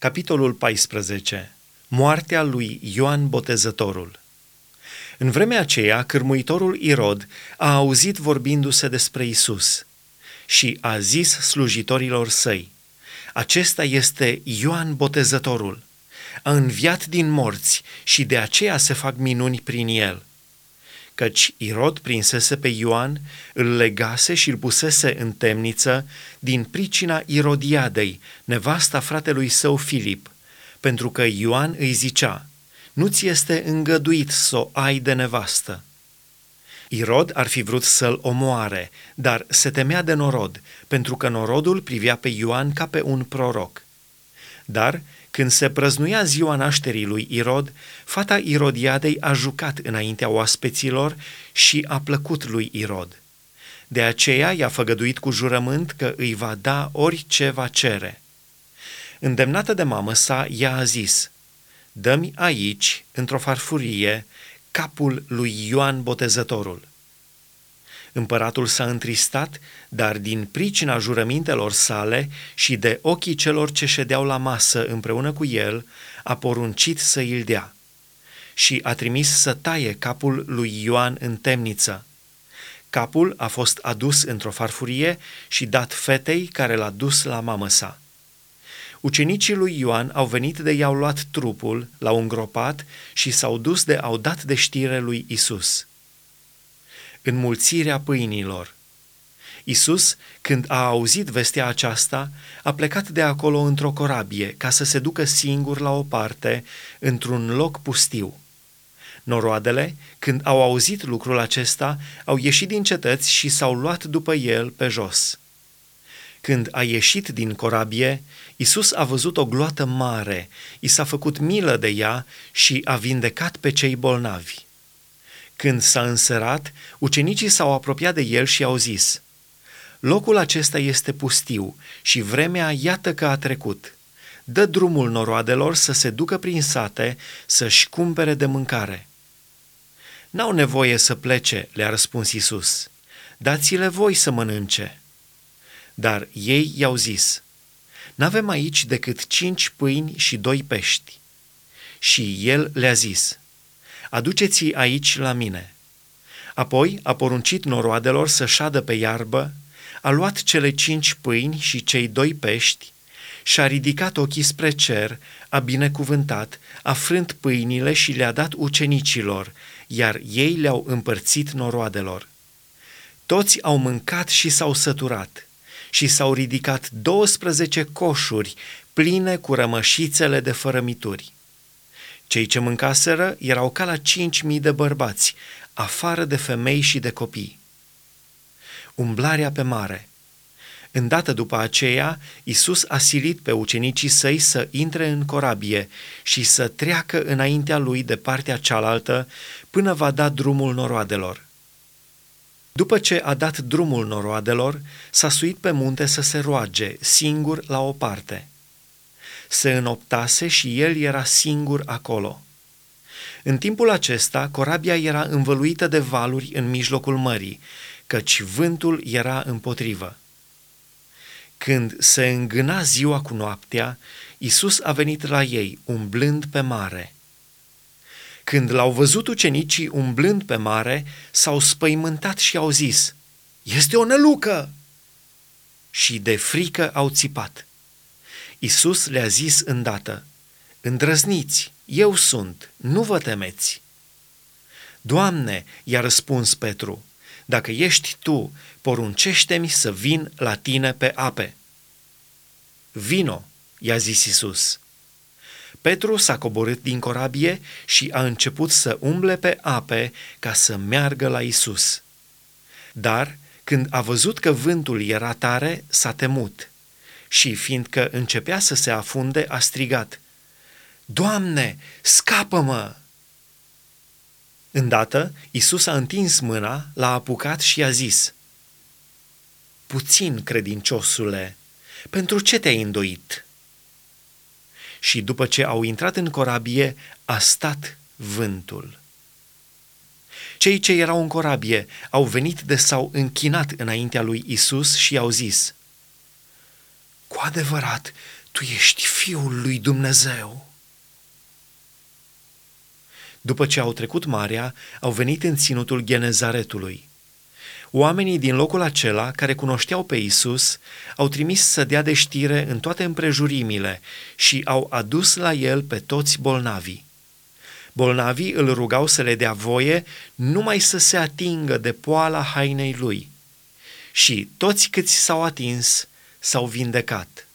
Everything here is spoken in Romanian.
Capitolul 14. Moartea lui Ioan Botezătorul. În vremea aceea, cârmuitorul Irod a auzit vorbindu-se despre Isus și a zis slujitorilor săi, Acesta este Ioan Botezătorul. A înviat din morți și de aceea se fac minuni prin el. Căci Irod prinsese pe Ioan, îl legase și îl pusese în temniță din pricina Irodiadei, nevasta fratelui său Filip, pentru că Ioan îi zicea, nu ți este îngăduit să o ai de nevastă. Irod ar fi vrut să-l omoare, dar se temea de norod, pentru că norodul privea pe Ioan ca pe un proroc. Dar, când se prăznuia ziua nașterii lui Irod, fata Irodiadei a jucat înaintea oaspeților și a plăcut lui Irod. De aceea i-a făgăduit cu jurământ că îi va da orice va cere. Îndemnată de mamă sa, ea a zis, Dă-mi aici, într-o farfurie, capul lui Ioan Botezătorul. Împăratul s-a întristat, dar din pricina jurămintelor sale și de ochii celor ce ședeau la masă împreună cu el, a poruncit să îl dea. Și a trimis să taie capul lui Ioan în temniță. Capul a fost adus într-o farfurie și dat fetei care l-a dus la mamă sa. Ucenicii lui Ioan au venit de i-au luat trupul, l-au îngropat și s-au dus de au dat de știre lui Isus. Înmulțirea pâinilor. Isus, când a auzit vestea aceasta, a plecat de acolo într-o corabie ca să se ducă singur la o parte, într-un loc pustiu. Noroadele, când au auzit lucrul acesta, au ieșit din cetăți și s-au luat după el pe jos. Când a ieșit din corabie, Isus a văzut o gloată mare, i s-a făcut milă de ea și a vindecat pe cei bolnavi. Când s-a înserat, ucenicii s-au apropiat de el și au zis, Locul acesta este pustiu și vremea iată că a trecut. Dă drumul noroadelor să se ducă prin sate să-și cumpere de mâncare. N-au nevoie să plece, le-a răspuns Isus. Dați-le voi să mănânce. Dar ei i-au zis, N-avem aici decât cinci pâini și doi pești. Și el le-a zis, Aduceți-i aici la mine. Apoi a poruncit noroadelor să șadă pe iarbă, a luat cele cinci pâini și cei doi pești și-a ridicat ochii spre cer, a binecuvântat, a frânt pâinile și le-a dat ucenicilor, iar ei le-au împărțit noroadelor. Toți au mâncat și s-au săturat și s-au ridicat 12 coșuri pline cu rămășițele de fărămituri. Cei ce mâncaseră erau ca la cinci mii de bărbați, afară de femei și de copii. Umblarea pe mare. Îndată după aceea, Isus a silit pe ucenicii săi să intre în corabie și să treacă înaintea lui de partea cealaltă până va da drumul noroadelor. După ce a dat drumul noroadelor, s-a suit pe munte să se roage, singur la o parte. Se înoptase și el era singur acolo. În timpul acesta, corabia era învăluită de valuri în mijlocul mării, căci vântul era împotrivă. Când se îngâna ziua cu noaptea, Isus a venit la ei, umblând pe mare – când l-au văzut ucenicii umblând pe mare, s-au spăimântat și au zis, Este o nălucă! Și de frică au țipat. Isus le-a zis îndată, Îndrăzniți, eu sunt, nu vă temeți. Doamne, i-a răspuns Petru, dacă ești tu, poruncește-mi să vin la tine pe ape. Vino, i-a zis Isus. Petru s-a coborât din corabie și a început să umble pe ape ca să meargă la Isus. Dar, când a văzut că vântul era tare, s-a temut și, fiindcă începea să se afunde, a strigat, Doamne, scapă-mă! Îndată, Isus a întins mâna, l-a apucat și a zis, Puțin, credinciosule, pentru ce te-ai îndoit?" și după ce au intrat în corabie, a stat vântul. Cei ce erau în corabie au venit de s-au închinat înaintea lui Isus și i-au zis, Cu adevărat, tu Tu ești Fiul lui Dumnezeu. După ce au trecut marea, au venit în ținutul Genezaretului. Oamenii din locul acela, care cunoșteau pe Isus, au trimis să dea de știre în toate împrejurimile și au adus la el pe toți bolnavii. Bolnavii îl rugau să le dea voie numai să se atingă de poala hainei lui. Și toți câți s-au atins s-au vindecat.